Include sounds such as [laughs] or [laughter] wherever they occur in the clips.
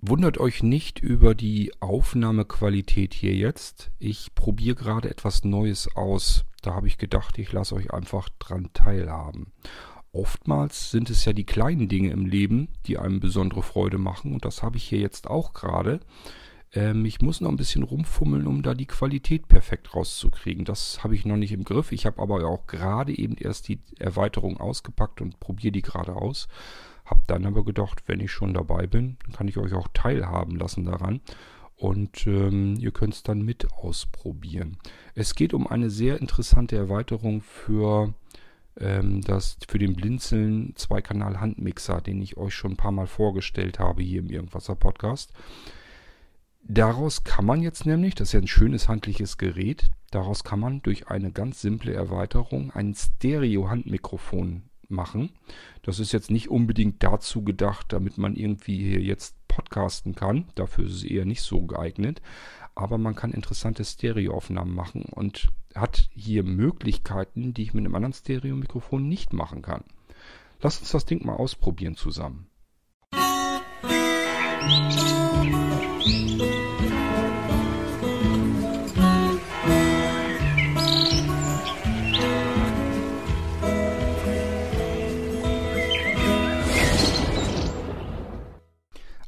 Wundert euch nicht über die Aufnahmequalität hier jetzt. Ich probiere gerade etwas Neues aus. Da habe ich gedacht, ich lasse euch einfach dran teilhaben. Oftmals sind es ja die kleinen Dinge im Leben, die einem besondere Freude machen. Und das habe ich hier jetzt auch gerade. Ähm, ich muss noch ein bisschen rumfummeln, um da die Qualität perfekt rauszukriegen. Das habe ich noch nicht im Griff. Ich habe aber auch gerade eben erst die Erweiterung ausgepackt und probiere die gerade aus. Hab dann aber gedacht, wenn ich schon dabei bin, kann ich euch auch teilhaben lassen daran. Und ähm, ihr könnt es dann mit ausprobieren. Es geht um eine sehr interessante Erweiterung für ähm, das für den Blinzeln Zweikanal Handmixer, den ich euch schon ein paar Mal vorgestellt habe hier im Irgendwasser Podcast. Daraus kann man jetzt nämlich, das ist ja ein schönes handliches Gerät, daraus kann man durch eine ganz simple Erweiterung ein Stereo-Handmikrofon machen. Das ist jetzt nicht unbedingt dazu gedacht, damit man irgendwie hier jetzt podcasten kann. Dafür ist es eher nicht so geeignet. Aber man kann interessante Stereoaufnahmen machen und hat hier Möglichkeiten, die ich mit einem anderen Stereo-Mikrofon nicht machen kann. Lass uns das Ding mal ausprobieren zusammen. Musik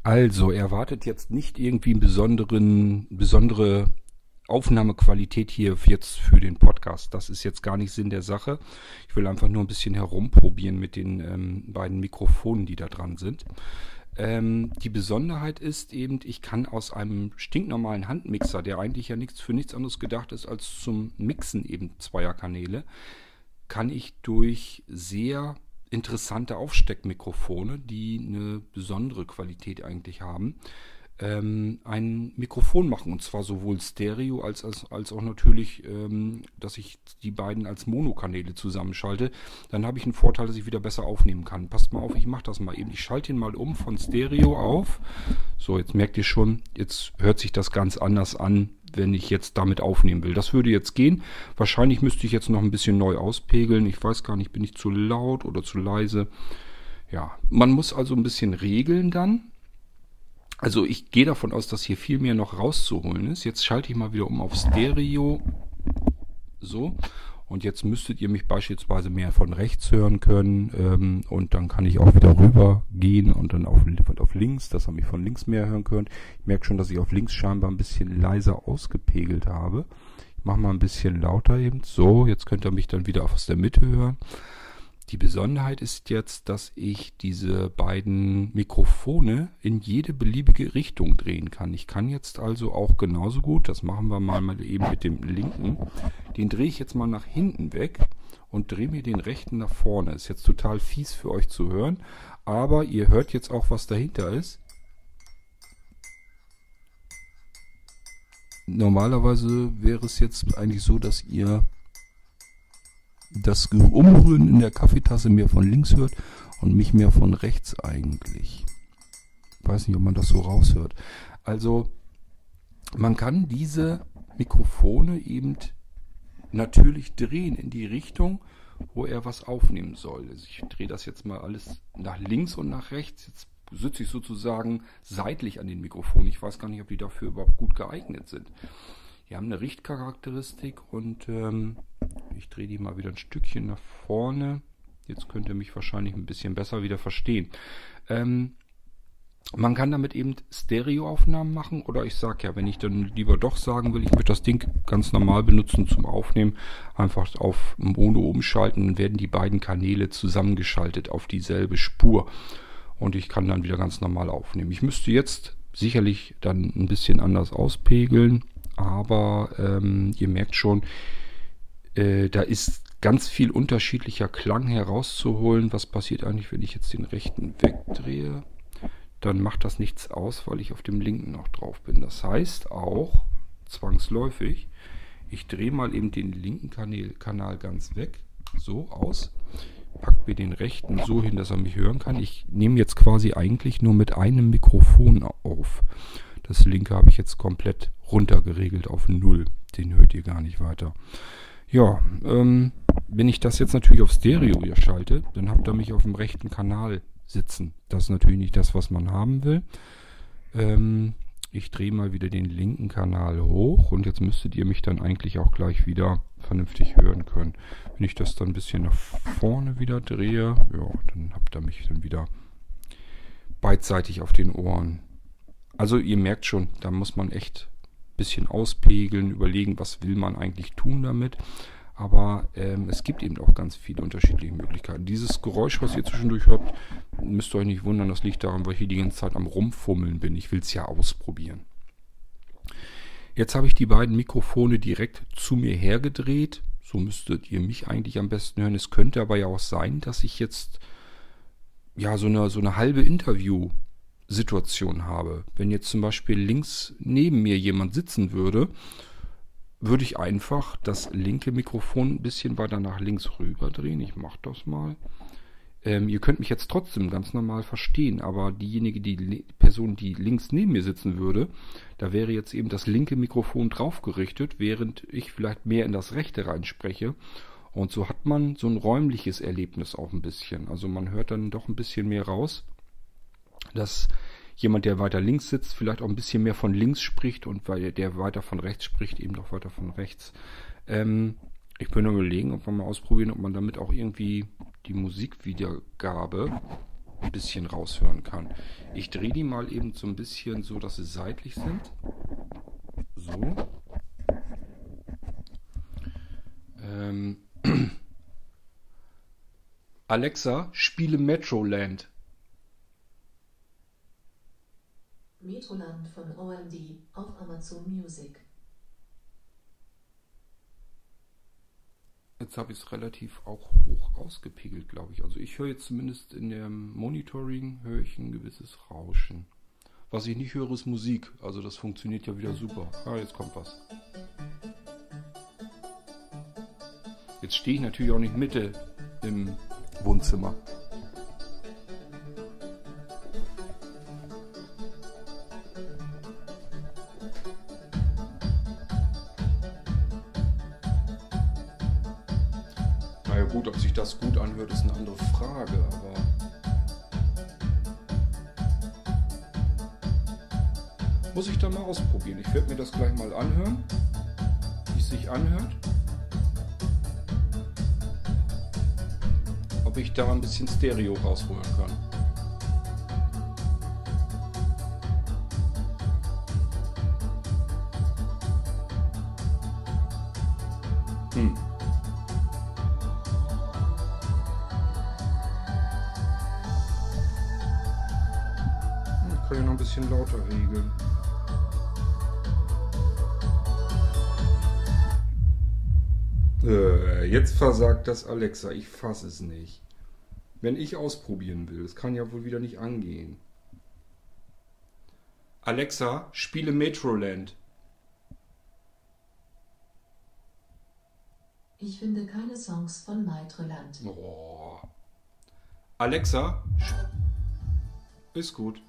Also, erwartet jetzt nicht irgendwie einen besonderen, besondere Aufnahmequalität hier jetzt für den Podcast. Das ist jetzt gar nicht Sinn der Sache. Ich will einfach nur ein bisschen herumprobieren mit den ähm, beiden Mikrofonen, die da dran sind. Ähm, die Besonderheit ist eben, ich kann aus einem stinknormalen Handmixer, der eigentlich ja nichts für nichts anderes gedacht ist als zum Mixen eben zweier Kanäle, kann ich durch sehr interessante Aufsteckmikrofone, die eine besondere Qualität eigentlich haben, ähm, ein Mikrofon machen. Und zwar sowohl Stereo als, als, als auch natürlich, ähm, dass ich die beiden als Monokanäle zusammenschalte. Dann habe ich einen Vorteil, dass ich wieder besser aufnehmen kann. Passt mal auf, ich mache das mal eben. Ich schalte ihn mal um von Stereo auf. So, jetzt merkt ihr schon, jetzt hört sich das ganz anders an, wenn ich jetzt damit aufnehmen will. Das würde jetzt gehen. Wahrscheinlich müsste ich jetzt noch ein bisschen neu auspegeln. Ich weiß gar nicht, bin ich zu laut oder zu leise. Ja, man muss also ein bisschen regeln dann. Also ich gehe davon aus, dass hier viel mehr noch rauszuholen ist. Jetzt schalte ich mal wieder um auf Stereo. So. Und jetzt müsstet ihr mich beispielsweise mehr von rechts hören können. Ähm, und dann kann ich auch wieder rüber gehen und dann auf, auf links, dass ihr mich von links mehr hören könnt. Ich merke schon, dass ich auf links scheinbar ein bisschen leiser ausgepegelt habe. Ich mache mal ein bisschen lauter eben. So, jetzt könnt ihr mich dann wieder aus der Mitte hören. Die Besonderheit ist jetzt, dass ich diese beiden Mikrofone in jede beliebige Richtung drehen kann. Ich kann jetzt also auch genauso gut, das machen wir mal, mal eben mit dem linken, den drehe ich jetzt mal nach hinten weg und drehe mir den rechten nach vorne. Ist jetzt total fies für euch zu hören, aber ihr hört jetzt auch, was dahinter ist. Normalerweise wäre es jetzt eigentlich so, dass ihr das Umrühren in der Kaffeetasse mehr von links hört und mich mehr von rechts eigentlich. Ich weiß nicht, ob man das so raushört. Also man kann diese Mikrofone eben natürlich drehen in die Richtung, wo er was aufnehmen soll. Also ich drehe das jetzt mal alles nach links und nach rechts. Jetzt sitze ich sozusagen seitlich an den Mikrofonen. Ich weiß gar nicht, ob die dafür überhaupt gut geeignet sind. Die haben eine Richtcharakteristik und ähm, ich drehe die mal wieder ein Stückchen nach vorne. Jetzt könnt ihr mich wahrscheinlich ein bisschen besser wieder verstehen. Ähm, man kann damit eben Stereoaufnahmen machen oder ich sage ja, wenn ich dann lieber doch sagen will, ich möchte das Ding ganz normal benutzen zum Aufnehmen, einfach auf Mono umschalten, dann werden die beiden Kanäle zusammengeschaltet auf dieselbe Spur und ich kann dann wieder ganz normal aufnehmen. Ich müsste jetzt sicherlich dann ein bisschen anders auspegeln, aber ähm, ihr merkt schon, äh, da ist ganz viel unterschiedlicher Klang herauszuholen. Was passiert eigentlich, wenn ich jetzt den rechten wegdrehe? Dann macht das nichts aus, weil ich auf dem linken noch drauf bin. Das heißt auch zwangsläufig, ich drehe mal eben den linken Kanal, Kanal ganz weg, so aus, packe mir den rechten so hin, dass er mich hören kann. Ich nehme jetzt quasi eigentlich nur mit einem Mikrofon auf. Das linke habe ich jetzt komplett runtergeregelt auf Null. Den hört ihr gar nicht weiter. Ja, ähm, wenn ich das jetzt natürlich auf Stereo hier schalte, dann habt ihr mich auf dem rechten Kanal sitzen. Das ist natürlich nicht das, was man haben will. Ähm, ich drehe mal wieder den linken Kanal hoch und jetzt müsstet ihr mich dann eigentlich auch gleich wieder vernünftig hören können. Wenn ich das dann ein bisschen nach vorne wieder drehe, ja, dann habt ihr mich dann wieder beidseitig auf den Ohren. Also ihr merkt schon, da muss man echt ein bisschen auspegeln, überlegen, was will man eigentlich tun damit. Aber ähm, es gibt eben auch ganz viele unterschiedliche Möglichkeiten. Dieses Geräusch, was ihr zwischendurch hört, müsst ihr euch nicht wundern, das liegt daran, weil ich hier die ganze Zeit am Rumfummeln bin. Ich will es ja ausprobieren. Jetzt habe ich die beiden Mikrofone direkt zu mir hergedreht. So müsstet ihr mich eigentlich am besten hören. Es könnte aber ja auch sein, dass ich jetzt ja so eine, so eine halbe Interview-Situation habe. Wenn jetzt zum Beispiel links neben mir jemand sitzen würde würde ich einfach das linke Mikrofon ein bisschen weiter nach links rüber drehen. Ich mache das mal. Ähm, ihr könnt mich jetzt trotzdem ganz normal verstehen, aber diejenige, die Person, die links neben mir sitzen würde, da wäre jetzt eben das linke Mikrofon draufgerichtet, während ich vielleicht mehr in das rechte reinspreche. Und so hat man so ein räumliches Erlebnis auch ein bisschen. Also man hört dann doch ein bisschen mehr raus. Das jemand, der weiter links sitzt, vielleicht auch ein bisschen mehr von links spricht und weil der weiter von rechts spricht, eben doch weiter von rechts. Ähm, ich bin überlegen, ob wir mal ausprobieren, ob man damit auch irgendwie die Musikwiedergabe ein bisschen raushören kann. Ich drehe die mal eben so ein bisschen so, dass sie seitlich sind. So. Ähm. [clears throat] Alexa, spiele Metroland. Metroland von OMD auf Amazon Music. Jetzt habe ich es relativ auch hoch ausgepegelt, glaube ich. Also ich höre jetzt zumindest in dem Monitoring höre ich ein gewisses Rauschen. Was ich nicht höre, ist Musik. Also das funktioniert ja wieder super. Ah, jetzt kommt was. Jetzt stehe ich natürlich auch nicht Mitte im Wohnzimmer. Bisschen Stereo rausholen kann. Hm. kann ich noch ein bisschen lauter regeln. Äh, jetzt versagt das Alexa. Ich fasse es nicht. Wenn ich ausprobieren will, das kann ja wohl wieder nicht angehen. Alexa, spiele Metroland. Ich finde keine Songs von Metroland. Oh. Alexa, ist gut.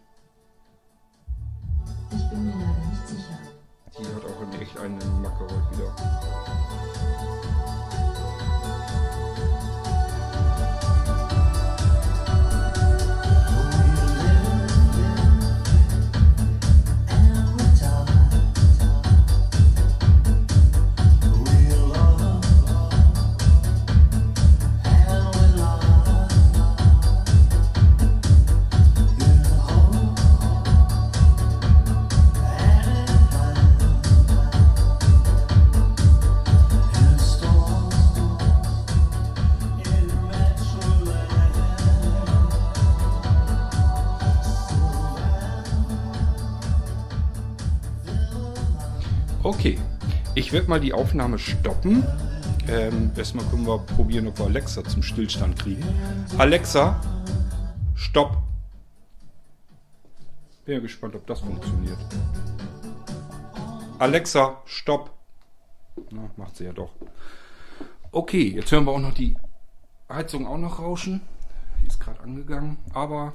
Ich bin mir leider nicht sicher. Die hat auch echt einen Macke heute wieder. Mal die Aufnahme stoppen. Ähm, erstmal können wir probieren, ob wir Alexa zum Stillstand kriegen. Alexa, stopp. Bin ja gespannt, ob das funktioniert. Alexa, stopp. Na, macht sie ja doch. Okay, jetzt hören wir auch noch die Heizung auch noch rauschen. Die ist gerade angegangen. Aber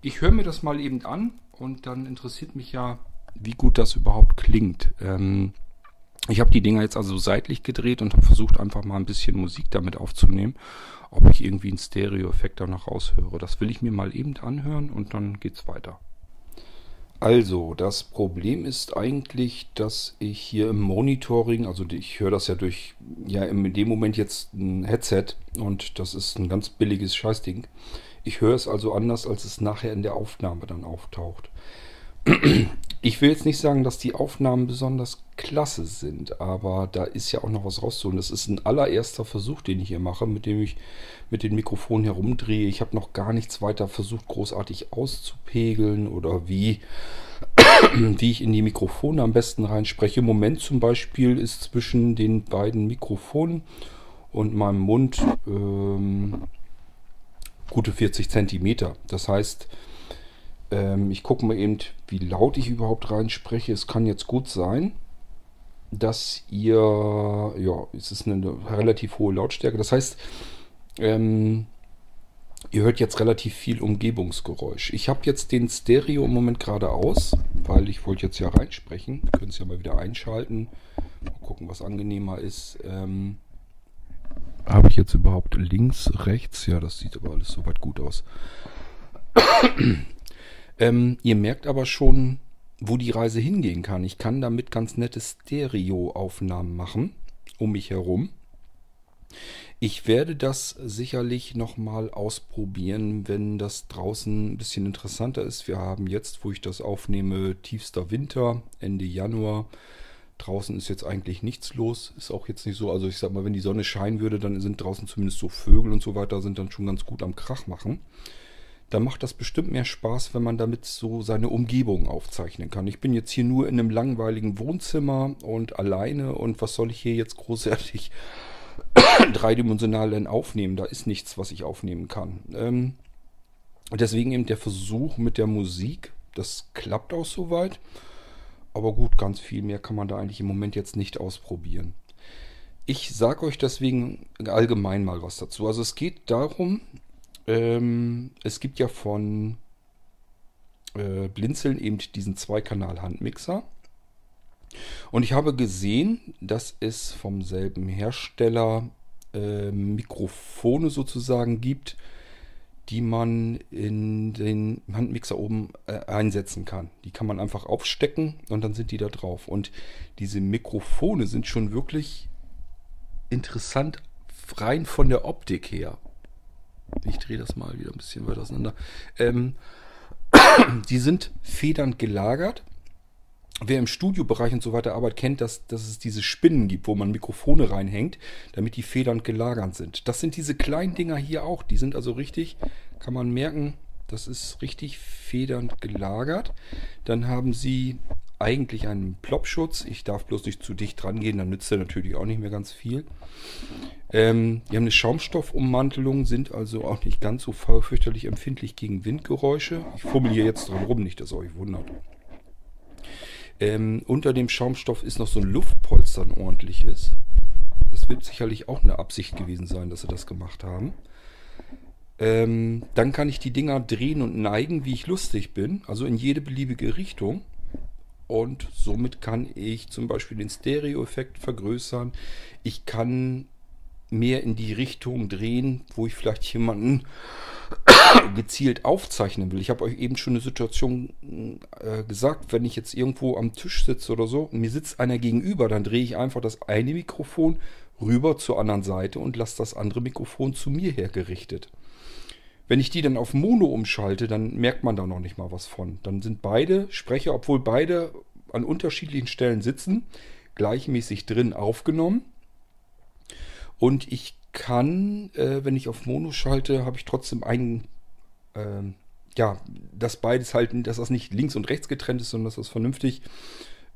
ich höre mir das mal eben an und dann interessiert mich ja, wie gut das überhaupt klingt. Ähm, ich habe die Dinger jetzt also seitlich gedreht und habe versucht einfach mal ein bisschen Musik damit aufzunehmen, ob ich irgendwie einen Stereo-Effekt da noch raushöre. Das will ich mir mal eben anhören und dann geht's weiter. Also, das Problem ist eigentlich, dass ich hier im Monitoring, also ich höre das ja durch, ja in dem Moment jetzt ein Headset und das ist ein ganz billiges Scheißding. Ich höre es also anders, als es nachher in der Aufnahme dann auftaucht. Ich will jetzt nicht sagen, dass die Aufnahmen besonders klasse sind, aber da ist ja auch noch was rauszuholen. Das ist ein allererster Versuch, den ich hier mache, mit dem ich mit den Mikrofonen herumdrehe. Ich habe noch gar nichts weiter versucht, großartig auszupegeln oder wie, [coughs] wie ich in die Mikrofone am besten reinspreche. Im Moment zum Beispiel ist zwischen den beiden Mikrofonen und meinem Mund ähm, gute 40 Zentimeter. Das heißt, ähm, ich gucke mal eben, wie laut ich überhaupt reinspreche. Es kann jetzt gut sein, dass ihr, ja, es ist eine relativ hohe Lautstärke. Das heißt, ähm, ihr hört jetzt relativ viel Umgebungsgeräusch. Ich habe jetzt den Stereo im Moment gerade aus, weil ich wollte jetzt ja reinsprechen. Wir können es ja mal wieder einschalten. Mal gucken, was angenehmer ist. Ähm, habe ich jetzt überhaupt links, rechts? Ja, das sieht aber alles soweit gut aus. Ähm, ihr merkt aber schon, wo die Reise hingehen kann. Ich kann damit ganz nette Stereoaufnahmen machen, um mich herum. Ich werde das sicherlich nochmal ausprobieren, wenn das draußen ein bisschen interessanter ist. Wir haben jetzt, wo ich das aufnehme, tiefster Winter, Ende Januar. Draußen ist jetzt eigentlich nichts los. Ist auch jetzt nicht so, also ich sag mal, wenn die Sonne scheinen würde, dann sind draußen zumindest so Vögel und so weiter, sind dann schon ganz gut am Krach machen dann macht das bestimmt mehr Spaß, wenn man damit so seine Umgebung aufzeichnen kann. Ich bin jetzt hier nur in einem langweiligen Wohnzimmer und alleine und was soll ich hier jetzt großartig [coughs] dreidimensional denn aufnehmen? Da ist nichts, was ich aufnehmen kann. Ähm, deswegen eben der Versuch mit der Musik. Das klappt auch soweit. Aber gut, ganz viel mehr kann man da eigentlich im Moment jetzt nicht ausprobieren. Ich sage euch deswegen allgemein mal was dazu. Also es geht darum, ähm, es gibt ja von äh, Blinzeln eben diesen Zweikanal-Handmixer. Und ich habe gesehen, dass es vom selben Hersteller äh, Mikrofone sozusagen gibt, die man in den Handmixer oben äh, einsetzen kann. Die kann man einfach aufstecken und dann sind die da drauf. Und diese Mikrofone sind schon wirklich interessant rein von der Optik her. Ich drehe das mal wieder ein bisschen weiter auseinander. Ähm, [coughs] die sind federnd gelagert. Wer im Studiobereich und so weiter arbeitet, kennt, dass, dass es diese Spinnen gibt, wo man Mikrofone reinhängt, damit die federnd gelagert sind. Das sind diese kleinen Dinger hier auch. Die sind also richtig, kann man merken, das ist richtig federnd gelagert. Dann haben sie eigentlich einen Plopschutz. Ich darf bloß nicht zu dicht dran gehen, dann nützt er natürlich auch nicht mehr ganz viel. Ähm, die haben eine Schaumstoffummantelung, sind also auch nicht ganz so fürchterlich empfindlich gegen Windgeräusche. Ich fummel hier jetzt dran rum, nicht, dass ihr euch wundert. Ähm, unter dem Schaumstoff ist noch so ein Luftpolster, ein ordentliches. Das wird sicherlich auch eine Absicht gewesen sein, dass sie das gemacht haben. Ähm, dann kann ich die Dinger drehen und neigen, wie ich lustig bin, also in jede beliebige Richtung und somit kann ich zum Beispiel den Stereo-Effekt vergrößern. Ich kann mehr in die Richtung drehen, wo ich vielleicht jemanden [coughs] gezielt aufzeichnen will. Ich habe euch eben schon eine Situation äh, gesagt, wenn ich jetzt irgendwo am Tisch sitze oder so und mir sitzt einer gegenüber, dann drehe ich einfach das eine Mikrofon rüber zur anderen Seite und lasse das andere Mikrofon zu mir hergerichtet. Wenn ich die dann auf Mono umschalte, dann merkt man da noch nicht mal was von. Dann sind beide Sprecher, obwohl beide an unterschiedlichen Stellen sitzen, gleichmäßig drin aufgenommen. Und ich kann, äh, wenn ich auf Mono schalte, habe ich trotzdem einen, äh, ja, dass beides halt, dass das nicht links und rechts getrennt ist, sondern dass das vernünftig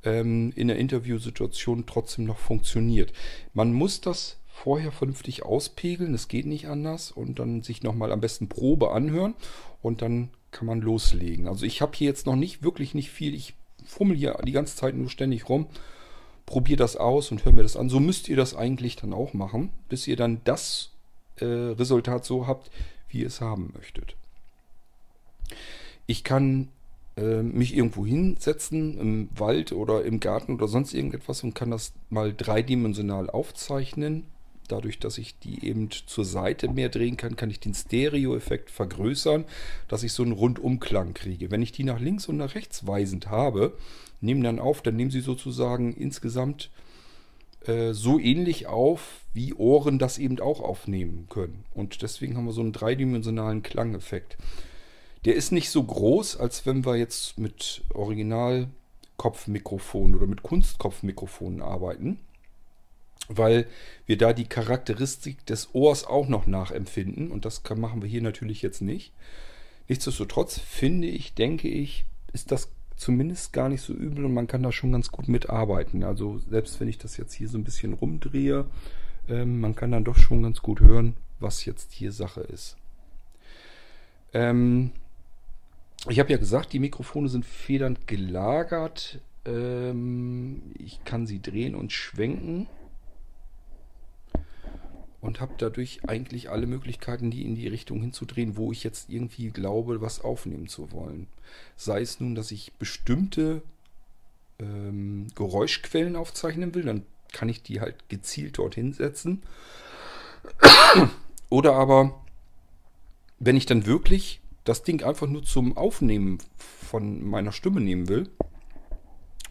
ähm, in der Interviewsituation trotzdem noch funktioniert. Man muss das vorher vernünftig auspegeln, es geht nicht anders und dann sich nochmal am besten Probe anhören und dann kann man loslegen. Also ich habe hier jetzt noch nicht wirklich nicht viel, ich fummel hier die ganze Zeit nur ständig rum, probiere das aus und höre mir das an. So müsst ihr das eigentlich dann auch machen, bis ihr dann das äh, Resultat so habt, wie ihr es haben möchtet. Ich kann äh, mich irgendwo hinsetzen, im Wald oder im Garten oder sonst irgendetwas und kann das mal dreidimensional aufzeichnen Dadurch, dass ich die eben zur Seite mehr drehen kann, kann ich den Stereo-Effekt vergrößern, dass ich so einen Rundumklang kriege. Wenn ich die nach links und nach rechts weisend habe, nehmen dann auf, dann nehmen sie sozusagen insgesamt äh, so ähnlich auf, wie Ohren das eben auch aufnehmen können. Und deswegen haben wir so einen dreidimensionalen Klangeffekt. Der ist nicht so groß, als wenn wir jetzt mit Originalkopfmikrofonen oder mit Kunstkopfmikrofonen arbeiten, weil wir da die Charakteristik des Ohrs auch noch nachempfinden und das kann, machen wir hier natürlich jetzt nicht. Nichtsdestotrotz finde ich, denke ich, ist das zumindest gar nicht so übel und man kann da schon ganz gut mitarbeiten. Also selbst wenn ich das jetzt hier so ein bisschen rumdrehe, ähm, man kann dann doch schon ganz gut hören, was jetzt hier Sache ist. Ähm, ich habe ja gesagt, die Mikrofone sind federnd gelagert. Ähm, ich kann sie drehen und schwenken und habe dadurch eigentlich alle Möglichkeiten, die in die Richtung hinzudrehen, wo ich jetzt irgendwie glaube, was aufnehmen zu wollen. Sei es nun, dass ich bestimmte ähm, Geräuschquellen aufzeichnen will, dann kann ich die halt gezielt dorthin setzen. Oder aber, wenn ich dann wirklich das Ding einfach nur zum Aufnehmen von meiner Stimme nehmen will,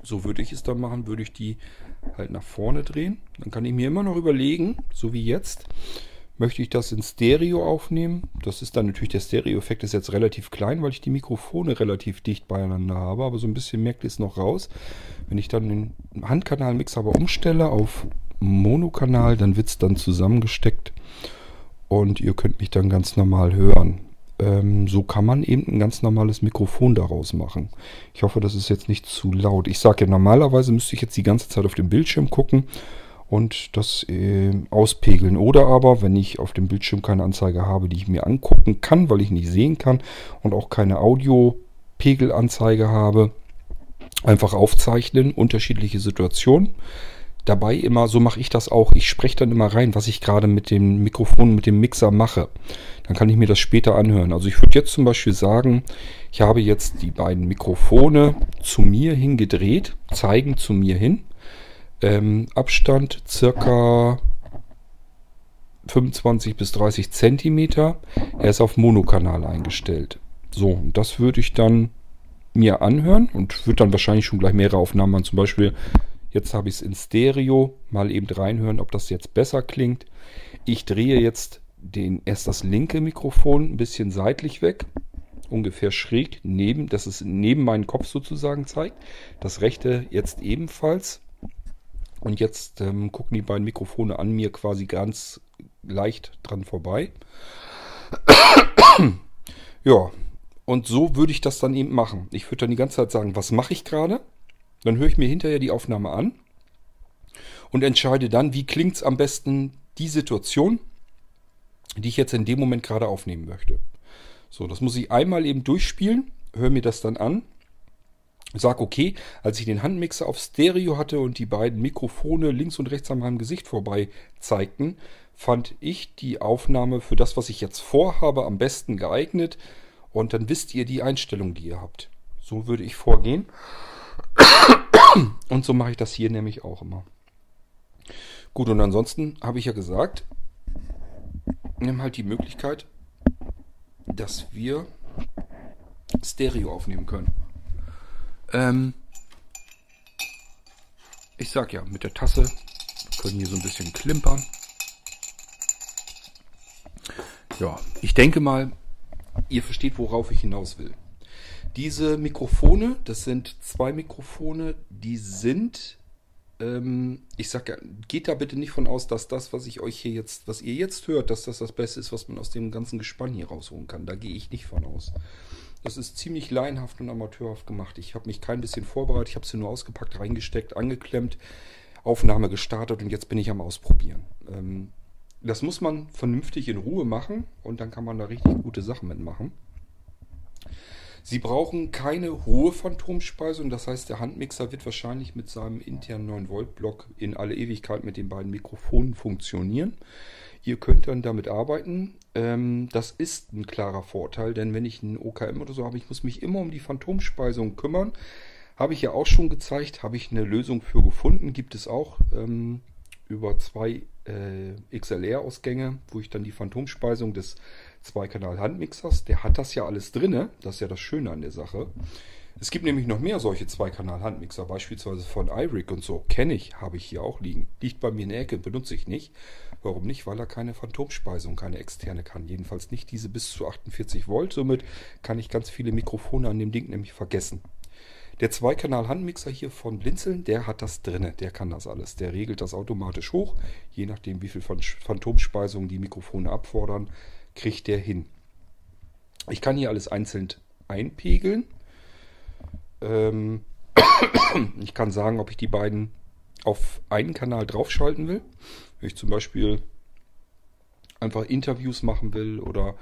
so würde ich es dann machen, würde ich die halt nach vorne drehen. Dann kann ich mir immer noch überlegen, so wie jetzt, möchte ich das in Stereo aufnehmen. Das ist dann natürlich, der Stereo-Effekt ist jetzt relativ klein, weil ich die Mikrofone relativ dicht beieinander habe, aber so ein bisschen merkt ihr es noch raus. Wenn ich dann den Handkanal-Mix aber umstelle auf Monokanal, dann wird es dann zusammengesteckt und ihr könnt mich dann ganz normal hören ähm, so kann man eben ein ganz normales Mikrofon daraus machen. Ich hoffe, das ist jetzt nicht zu laut. Ich sage ja, normalerweise müsste ich jetzt die ganze Zeit auf dem Bildschirm gucken und das äh, auspegeln. Oder aber, wenn ich auf dem Bildschirm keine Anzeige habe, die ich mir angucken kann, weil ich nicht sehen kann und auch keine Audiopegelanzeige habe, einfach aufzeichnen, unterschiedliche Situationen dabei immer, so mache ich das auch. Ich spreche dann immer rein, was ich gerade mit dem Mikrofon, mit dem Mixer mache. Dann kann ich mir das später anhören. Also ich würde jetzt zum Beispiel sagen, ich habe jetzt die beiden Mikrofone zu mir hingedreht, zeigen zu mir hin. Ähm, Abstand circa 25 bis 30 Zentimeter. Er ist auf Monokanal eingestellt. So, das würde ich dann mir anhören und würde dann wahrscheinlich schon gleich mehrere Aufnahmen machen. Zum Beispiel Jetzt habe ich es in Stereo. Mal eben reinhören, ob das jetzt besser klingt. Ich drehe jetzt den, erst das linke Mikrofon ein bisschen seitlich weg. Ungefähr schräg neben, dass es neben meinen Kopf sozusagen zeigt. Das rechte jetzt ebenfalls. Und jetzt ähm, gucken die beiden Mikrofone an mir quasi ganz leicht dran vorbei. ja, und so würde ich das dann eben machen. Ich würde dann die ganze Zeit sagen, was mache ich gerade? Dann höre ich mir hinterher die Aufnahme an und entscheide dann, wie klingt es am besten die Situation, die ich jetzt in dem Moment gerade aufnehmen möchte. So, das muss ich einmal eben durchspielen, höre mir das dann an, sag okay, als ich den Handmixer auf Stereo hatte und die beiden Mikrofone links und rechts an meinem Gesicht vorbei zeigten, fand ich die Aufnahme für das, was ich jetzt vorhabe, am besten geeignet. Und dann wisst ihr die Einstellung, die ihr habt. So würde ich vorgehen. [coughs] Und so mache ich das hier nämlich auch immer. Gut, und ansonsten habe ich ja gesagt, nimm halt die Möglichkeit, dass wir Stereo aufnehmen können. Ähm, ich sag ja, mit der Tasse wir können hier so ein bisschen klimpern. Ja, ich denke mal, ihr versteht, worauf ich hinaus will. Diese Mikrofone, das sind zwei Mikrofone, die sind, ähm, ich sag ja, geht da bitte nicht von aus, dass das, was ich euch hier jetzt, was ihr jetzt hört, dass das das Beste ist, was man aus dem ganzen Gespann hier rausholen kann. Da gehe ich nicht von aus. Das ist ziemlich laienhaft und amateurhaft gemacht. Ich habe mich kein bisschen vorbereitet, ich habe sie nur ausgepackt, reingesteckt, angeklemmt, Aufnahme gestartet und jetzt bin ich am Ausprobieren. Ähm, das muss man vernünftig in Ruhe machen und dann kann man da richtig gute Sachen mitmachen. Sie brauchen keine hohe Phantomspeisung, das heißt, der Handmixer wird wahrscheinlich mit seinem internen 9-Volt-Block in alle Ewigkeit mit den beiden Mikrofonen funktionieren. Ihr könnt dann damit arbeiten. Ähm, das ist ein klarer Vorteil, denn wenn ich einen OKM oder so habe, ich muss mich immer um die Phantomspeisung kümmern. Habe ich ja auch schon gezeigt, habe ich eine Lösung für gefunden, gibt es auch. Ähm, über zwei äh, XLR-Ausgänge, wo ich dann die Phantomspeisung des Zweikanal-Handmixers, der hat das ja alles drinne. Das ist ja das Schöne an der Sache. Es gibt nämlich noch mehr solche Zweikanal-Handmixer, beispielsweise von iRig und so. Kenne ich, habe ich hier auch liegen. Liegt bei mir in der Ecke, benutze ich nicht. Warum nicht? Weil er keine Phantomspeisung, keine externe kann. Jedenfalls nicht diese bis zu 48 Volt. Somit kann ich ganz viele Mikrofone an dem Ding nämlich vergessen. Der Zweikanal-Handmixer hier von Blinzeln, der hat das drinne, der kann das alles. Der regelt das automatisch hoch, je nachdem wie viel Phantomspeisung die Mikrofone abfordern, kriegt der hin. Ich kann hier alles einzeln einpegeln. Ähm [coughs] ich kann sagen, ob ich die beiden auf einen Kanal draufschalten will. Wenn ich zum Beispiel einfach Interviews machen will oder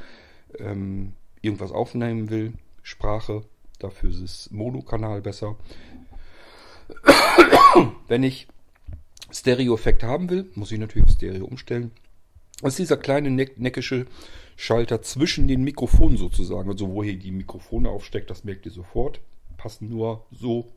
ähm, irgendwas aufnehmen will, Sprache, Dafür ist es Monokanal besser. [coughs] Wenn ich Stereo-Effekt haben will, muss ich natürlich auf Stereo umstellen. Das ist dieser kleine neckische Schalter zwischen den Mikrofonen sozusagen. Also wo ihr die Mikrofone aufsteckt, das merkt ihr sofort. Passen nur so.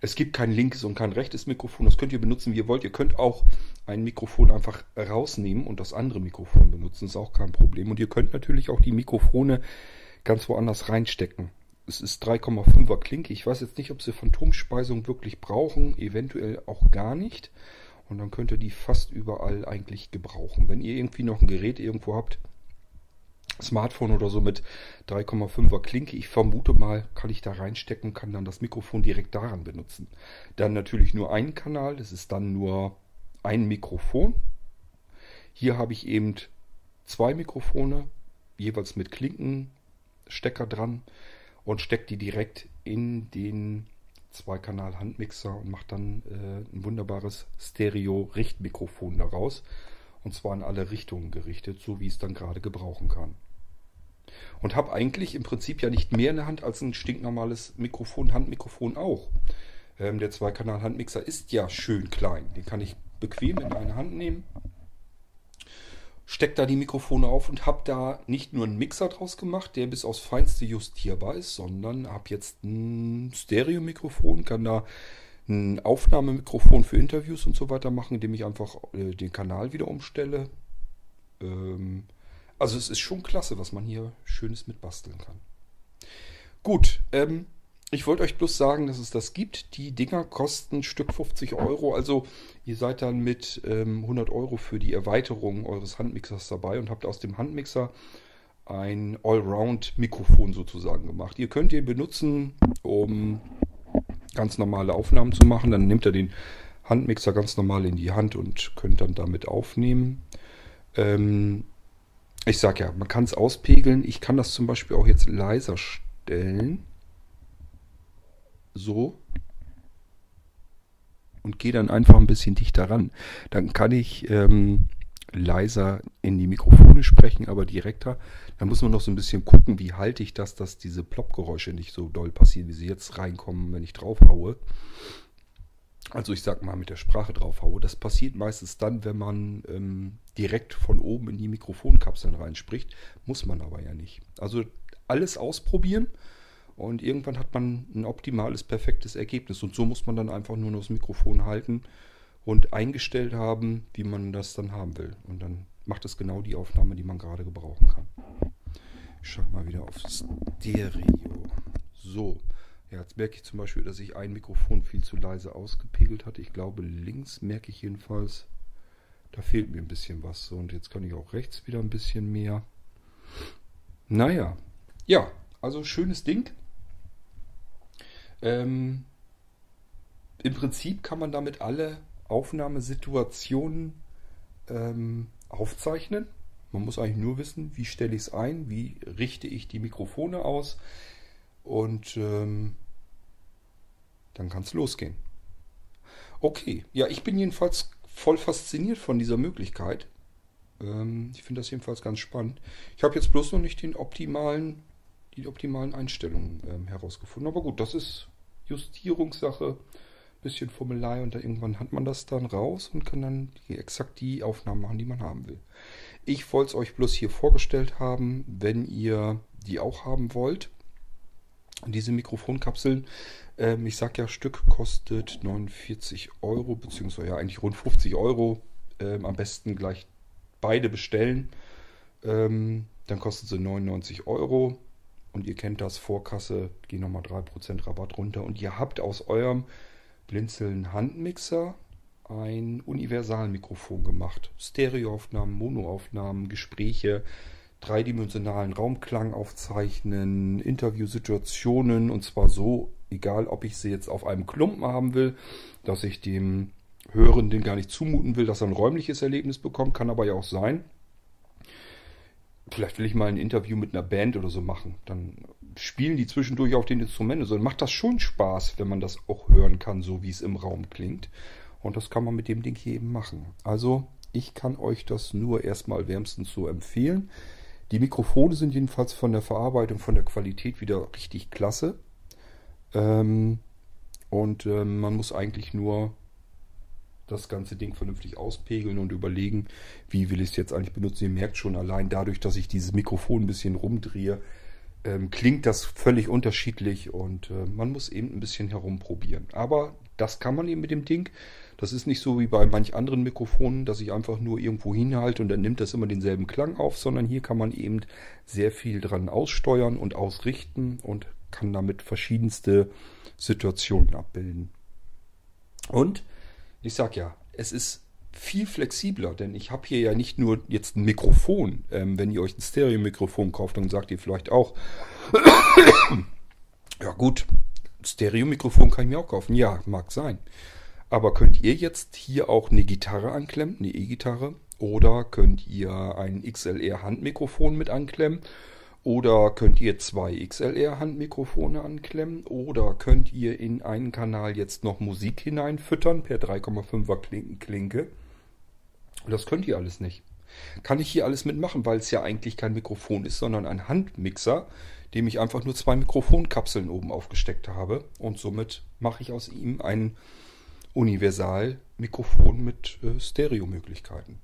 Es gibt kein linkes und kein rechtes Mikrofon. Das könnt ihr benutzen, wie ihr wollt. Ihr könnt auch ein Mikrofon einfach rausnehmen und das andere Mikrofon benutzen. Das ist auch kein Problem. Und ihr könnt natürlich auch die Mikrofone ganz woanders reinstecken. Es ist 3,5er Klinke. Ich weiß jetzt nicht, ob sie Phantomspeisung wirklich brauchen. Eventuell auch gar nicht. Und dann könnt ihr die fast überall eigentlich gebrauchen. Wenn ihr irgendwie noch ein Gerät irgendwo habt, Smartphone oder so mit 3,5er Klinke, ich vermute mal, kann ich da reinstecken, kann dann das Mikrofon direkt daran benutzen. Dann natürlich nur einen Kanal, das ist dann nur ein Mikrofon. Hier habe ich eben zwei Mikrofone, jeweils mit Klinken Stecker dran und steckt die direkt in den Zweikanal-Handmixer und macht dann äh, ein wunderbares Stereo-Richtmikrofon daraus. Und zwar in alle Richtungen gerichtet, so wie es dann gerade gebrauchen kann. Und habe eigentlich im Prinzip ja nicht mehr in der Hand als ein stinknormales Mikrofon, Handmikrofon auch. Ähm, der Zweikanal-Handmixer ist ja schön klein. Den kann ich bequem in eine Hand nehmen steckt da die Mikrofone auf und habe da nicht nur einen Mixer draus gemacht, der bis aufs Feinste justierbar ist, sondern habe jetzt ein Stereo-Mikrofon, kann da ein Aufnahmemikrofon für Interviews und so weiter machen, indem ich einfach äh, den Kanal wieder umstelle. Ähm, also es ist schon klasse, was man hier Schönes mitbasteln kann. Gut, ähm, ich wollte euch bloß sagen, dass es das gibt. Die Dinger kosten Stück 50 Euro. Also ihr seid dann mit ähm, 100 Euro für die Erweiterung eures Handmixers dabei und habt aus dem Handmixer ein Allround-Mikrofon sozusagen gemacht. Ihr könnt ihn benutzen, um ganz normale Aufnahmen zu machen. Dann nehmt ihr den Handmixer ganz normal in die Hand und könnt dann damit aufnehmen. Ähm, ich sag ja, man kann es auspegeln. Ich kann das zum Beispiel auch jetzt leiser stellen so und gehe dann einfach ein bisschen dichter ran. Dann kann ich ähm, leiser in die Mikrofone sprechen, aber direkter. Da muss man noch so ein bisschen gucken, wie halte ich das, dass diese Ploppgeräusche nicht so doll passieren, wie sie jetzt reinkommen, wenn ich draufhaue. Also ich sag mal mit der Sprache draufhaue. Das passiert meistens dann, wenn man ähm, direkt von oben in die Mikrofonkapseln reinspricht. Muss man aber ja nicht. Also alles ausprobieren und irgendwann hat man ein optimales, perfektes Ergebnis. Und so muss man dann einfach nur noch das Mikrofon halten und eingestellt haben, wie man das dann haben will. Und dann macht es genau die Aufnahme, die man gerade gebrauchen kann. Ich schaue mal wieder auf Stereo. So. Ja, jetzt merke ich zum Beispiel, dass ich ein Mikrofon viel zu leise ausgepegelt hatte. Ich glaube, links merke ich jedenfalls, da fehlt mir ein bisschen was. Und jetzt kann ich auch rechts wieder ein bisschen mehr. Naja. Ja, also schönes Ding. Ähm, Im Prinzip kann man damit alle Aufnahmesituationen ähm, aufzeichnen. Man muss eigentlich nur wissen, wie stelle ich es ein, wie richte ich die Mikrofone aus und ähm, dann kann es losgehen. Okay, ja, ich bin jedenfalls voll fasziniert von dieser Möglichkeit. Ähm, ich finde das jedenfalls ganz spannend. Ich habe jetzt bloß noch nicht den optimalen, die optimalen Einstellungen ähm, herausgefunden. Aber gut, das ist Justierungssache, bisschen Formelei und dann irgendwann hat man das dann raus und kann dann die, exakt die Aufnahmen machen, die man haben will. Ich wollte es euch bloß hier vorgestellt haben, wenn ihr die auch haben wollt. Diese Mikrofonkapseln, ähm, ich sag ja, Stück kostet 49 Euro, beziehungsweise ja eigentlich rund 50 Euro. Ähm, am besten gleich beide bestellen. Ähm, dann kosten sie 99 Euro. Und ihr kennt das, Vorkasse, gehen nochmal 3% Rabatt runter. Und ihr habt aus eurem Blinzeln Handmixer ein Universalmikrofon gemacht. Stereoaufnahmen, Monoaufnahmen, Gespräche, dreidimensionalen Raumklang aufzeichnen, Interviewsituationen und zwar so, egal ob ich sie jetzt auf einem Klumpen haben will, dass ich dem Hörenden gar nicht zumuten will, dass er ein räumliches Erlebnis bekommt, kann aber ja auch sein. Vielleicht will ich mal ein Interview mit einer Band oder so machen. Dann spielen die zwischendurch auf den Instrumenten. So dann macht das schon Spaß, wenn man das auch hören kann, so wie es im Raum klingt. Und das kann man mit dem Ding hier eben machen. Also, ich kann euch das nur erstmal wärmstens so empfehlen. Die Mikrofone sind jedenfalls von der Verarbeitung, von der Qualität wieder richtig klasse. Ähm, und ähm, man muss eigentlich nur das ganze Ding vernünftig auspegeln und überlegen, wie will ich es jetzt eigentlich benutzen. Ihr merkt schon allein dadurch, dass ich dieses Mikrofon ein bisschen rumdrehe, ähm, klingt das völlig unterschiedlich und äh, man muss eben ein bisschen herumprobieren. Aber das kann man eben mit dem Ding. Das ist nicht so wie bei manch anderen Mikrofonen, dass ich einfach nur irgendwo hinhalte und dann nimmt das immer denselben Klang auf, sondern hier kann man eben sehr viel dran aussteuern und ausrichten und kann damit verschiedenste Situationen abbilden. Und ich sag ja, es ist viel flexibler, denn ich habe hier ja nicht nur jetzt ein Mikrofon. Ähm, wenn ihr euch ein Stereo-Mikrofon kauft, dann sagt ihr vielleicht auch, [coughs] ja gut, Stereo-Mikrofon kann ich mir auch kaufen. Ja, mag sein. Aber könnt ihr jetzt hier auch eine Gitarre anklemmen, eine E-Gitarre? Oder könnt ihr ein XLR-Handmikrofon mit anklemmen? Oder könnt ihr zwei XLR-Handmikrofone anklemmen? Oder könnt ihr in einen Kanal jetzt noch Musik hineinfüttern per 3,5er Klinke? Das könnt ihr alles nicht. Kann ich hier alles mitmachen, weil es ja eigentlich kein Mikrofon ist, sondern ein Handmixer, dem ich einfach nur zwei Mikrofonkapseln oben aufgesteckt habe. Und somit mache ich aus ihm ein Universal-Mikrofon mit äh, Stereo-Möglichkeiten.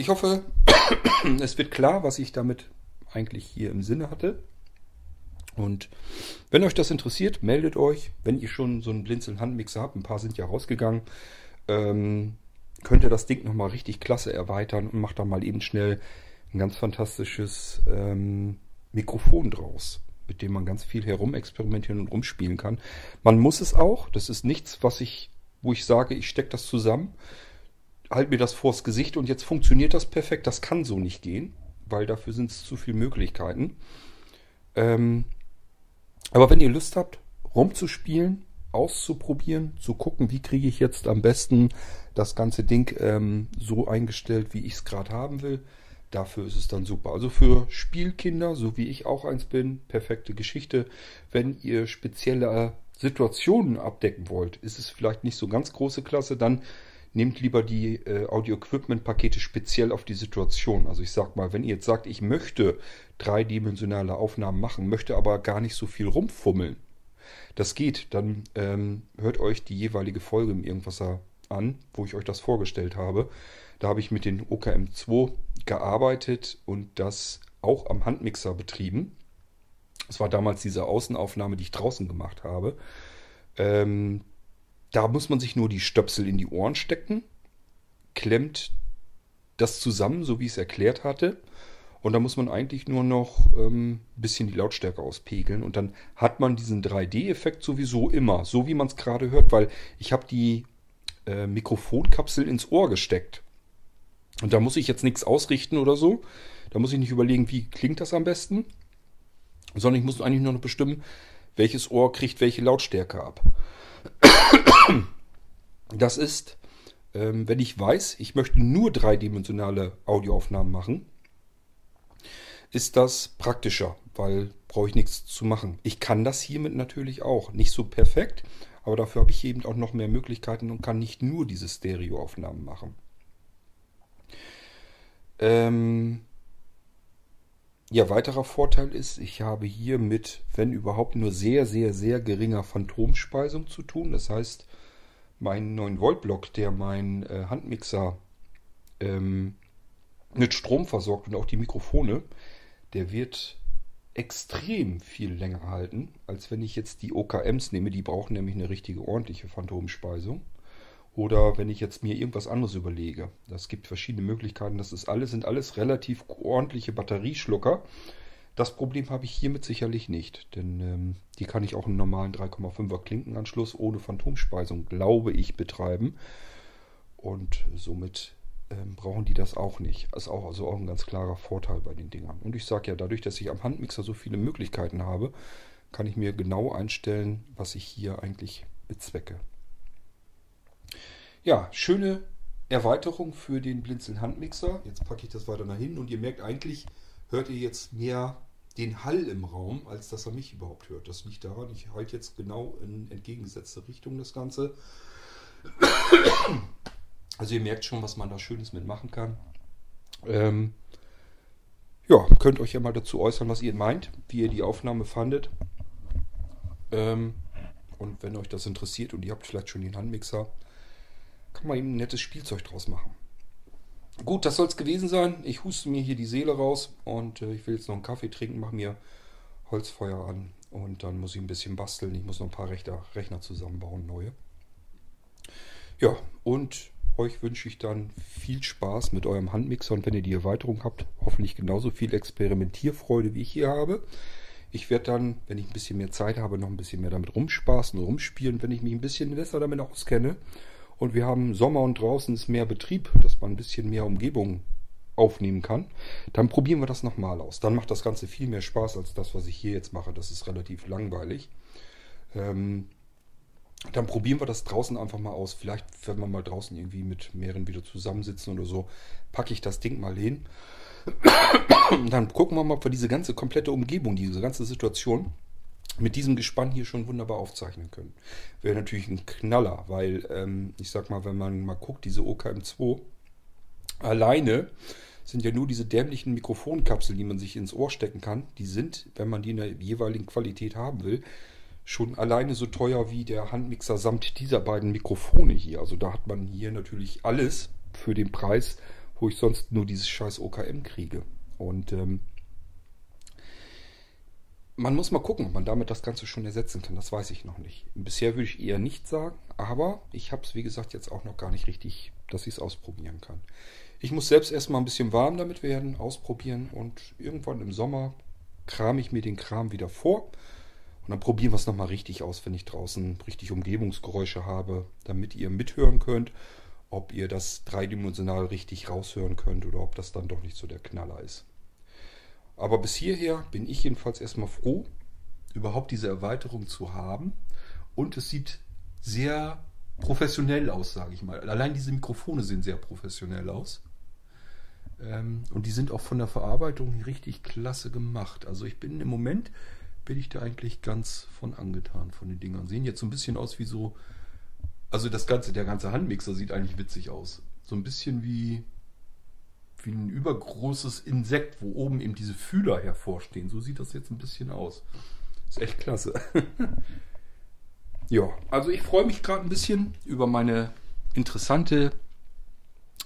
Ich hoffe, [coughs] es wird klar, was ich damit eigentlich hier im Sinne hatte. Und wenn euch das interessiert, meldet euch. Wenn ihr schon so einen Blinzeln-Handmixer habt, ein paar sind ja rausgegangen, ähm, könnt ihr das Ding nochmal richtig klasse erweitern und macht da mal eben schnell ein ganz fantastisches ähm, Mikrofon draus mit dem man ganz viel herumexperimentieren und rumspielen kann. Man muss es auch. Das ist nichts, was ich, wo ich sage, ich stecke das zusammen, halte mir das vors Gesicht und jetzt funktioniert das perfekt. Das kann so nicht gehen, weil dafür sind es zu viele Möglichkeiten. Ähm, aber wenn ihr Lust habt, rumzuspielen, auszuprobieren, zu gucken, wie kriege ich jetzt am besten das ganze Ding ähm, so eingestellt, wie ich es gerade haben will, Dafür ist es dann super. Also für Spielkinder, so wie ich auch eins bin, perfekte Geschichte. Wenn ihr spezielle Situationen abdecken wollt, ist es vielleicht nicht so ganz große Klasse, dann nehmt lieber die äh, Audio-Equipment-Pakete speziell auf die Situation. Also ich sag mal, wenn ihr jetzt sagt, ich möchte dreidimensionale Aufnahmen machen, möchte aber gar nicht so viel rumfummeln, das geht, dann ähm, hört euch die jeweilige Folge im Irgendwasser an, wo ich euch das vorgestellt habe. Da habe ich mit den OKM2 gearbeitet und das auch am Handmixer betrieben. Das war damals diese Außenaufnahme, die ich draußen gemacht habe. Ähm, da muss man sich nur die Stöpsel in die Ohren stecken, klemmt das zusammen, so wie ich es erklärt hatte. Und da muss man eigentlich nur noch ein ähm, bisschen die Lautstärke auspegeln. Und dann hat man diesen 3D-Effekt sowieso immer, so wie man es gerade hört, weil ich habe die äh, Mikrofonkapsel ins Ohr gesteckt. Und da muss ich jetzt nichts ausrichten oder so. Da muss ich nicht überlegen, wie klingt das am besten, sondern ich muss eigentlich nur noch bestimmen, welches Ohr kriegt welche Lautstärke ab. Das ist, ähm, wenn ich weiß, ich möchte nur dreidimensionale Audioaufnahmen machen, ist das praktischer, weil brauche ich nichts zu machen. Ich kann das hiermit natürlich auch. Nicht so perfekt, aber dafür habe ich eben auch noch mehr Möglichkeiten und kann nicht nur diese Stereoaufnahmen machen. Ähm, ja, weiterer Vorteil ist, ich habe hier mit, wenn überhaupt, nur sehr, sehr, sehr geringer Phantomspeisung zu tun. Das heißt, mein 9-Volt-Block, der mein äh, Handmixer ähm, mit Strom versorgt und auch die Mikrofone, der wird extrem viel länger halten, als wenn ich jetzt die OKMs nehme. Die brauchen nämlich eine richtige ordentliche Phantomspeisung. Oder wenn ich jetzt mir irgendwas anderes überlege. Das gibt verschiedene Möglichkeiten. Das ist alles, sind alles relativ ordentliche Batterieschlucker. Das Problem habe ich hiermit sicherlich nicht, denn ähm, die kann ich auch im normalen 3,5er Klinkenanschluss ohne Phantomspeisung, glaube ich, betreiben. Und somit ähm, brauchen die das auch nicht. Das ist auch, also auch ein ganz klarer Vorteil bei den Dingern. Und ich sage ja, dadurch, dass ich am Handmixer so viele Möglichkeiten habe, kann ich mir genau einstellen, was ich hier eigentlich bezwecke. Ja, schöne Erweiterung für den Blinzeln Handmixer. Jetzt packe ich das weiter nach hinten und ihr merkt eigentlich, hört ihr jetzt mehr den Hall im Raum, als dass er mich überhaupt hört. Das liegt daran, ich halte jetzt genau in entgegengesetzte Richtung das Ganze. Also ihr merkt schon, was man da Schönes mitmachen kann. Ähm, ja, könnt euch ja mal dazu äußern, was ihr meint, wie ihr die Aufnahme fandet. Ähm, und wenn euch das interessiert und ihr habt vielleicht schon den Handmixer, kann man eben ein nettes Spielzeug draus machen. Gut, das soll es gewesen sein. Ich huste mir hier die Seele raus und äh, ich will jetzt noch einen Kaffee trinken, mache mir Holzfeuer an und dann muss ich ein bisschen basteln. Ich muss noch ein paar Rechner, Rechner zusammenbauen, neue. Ja, und euch wünsche ich dann viel Spaß mit eurem Handmixer und wenn ihr die Erweiterung habt, hoffentlich genauso viel Experimentierfreude wie ich hier habe. Ich werde dann, wenn ich ein bisschen mehr Zeit habe, noch ein bisschen mehr damit rumspaßen rumspielen, wenn ich mich ein bisschen besser damit auskenne und wir haben Sommer und draußen ist mehr Betrieb, dass man ein bisschen mehr Umgebung aufnehmen kann, dann probieren wir das nochmal aus. Dann macht das Ganze viel mehr Spaß als das, was ich hier jetzt mache. Das ist relativ langweilig. Ähm, dann probieren wir das draußen einfach mal aus. Vielleicht, wenn wir mal draußen irgendwie mit mehreren wieder zusammensitzen oder so, packe ich das Ding mal hin. dann gucken wir mal, ob wir diese ganze komplette Umgebung, diese ganze Situation mit diesem Gespann hier schon wunderbar aufzeichnen können. Wäre natürlich ein Knaller, weil ähm, ich sag mal, wenn man mal guckt, diese OKM2 alleine sind ja nur diese dämlichen Mikrofonkapseln, die man sich ins Ohr stecken kann. Die sind, wenn man die in der jeweiligen Qualität haben will, schon alleine so teuer wie der Handmixer samt dieser beiden Mikrofone hier. Also da hat man hier natürlich alles für den Preis, wo ich sonst nur dieses scheiß OKM kriege. Und ähm, man muss mal gucken, ob man damit das Ganze schon ersetzen kann. Das weiß ich noch nicht. Bisher würde ich eher nicht sagen, aber ich habe es, wie gesagt, jetzt auch noch gar nicht richtig, dass ich es ausprobieren kann. Ich muss selbst erstmal ein bisschen warm damit werden, ausprobieren und irgendwann im Sommer kram ich mir den Kram wieder vor und dann probieren wir es nochmal richtig aus, wenn ich draußen richtig Umgebungsgeräusche habe, damit ihr mithören könnt, ob ihr das dreidimensional richtig raushören könnt oder ob das dann doch nicht so der Knaller ist. Aber bis hierher bin ich jedenfalls erstmal froh, überhaupt diese Erweiterung zu haben. Und es sieht sehr professionell aus, sage ich mal. Allein diese Mikrofone sehen sehr professionell aus. Ähm, und die sind auch von der Verarbeitung richtig klasse gemacht. Also ich bin im Moment, bin ich da eigentlich ganz von angetan von den Dingern. Sehen jetzt so ein bisschen aus wie so, also das ganze, der ganze Handmixer sieht eigentlich witzig aus. So ein bisschen wie wie ein übergroßes Insekt, wo oben eben diese Fühler hervorstehen. So sieht das jetzt ein bisschen aus. Ist echt klasse. [laughs] ja, also ich freue mich gerade ein bisschen über meine interessante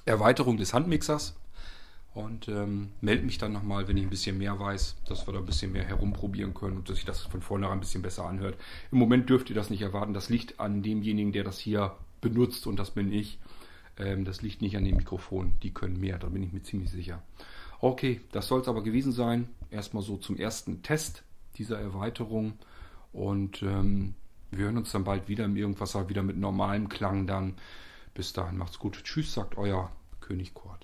Erweiterung des Handmixers und ähm, melde mich dann nochmal, wenn ich ein bisschen mehr weiß, dass wir da ein bisschen mehr herumprobieren können und dass sich das von vornherein ein bisschen besser anhört. Im Moment dürft ihr das nicht erwarten. Das liegt an demjenigen, der das hier benutzt und das bin ich. Ähm, das liegt nicht an dem Mikrofon. Die können mehr, da bin ich mir ziemlich sicher. Okay, das soll es aber gewesen sein. Erstmal so zum ersten Test dieser Erweiterung. Und ähm, wir hören uns dann bald wieder im Irgendwasser, wieder mit normalem Klang dann. Bis dahin macht's gut. Tschüss, sagt euer König Kurt.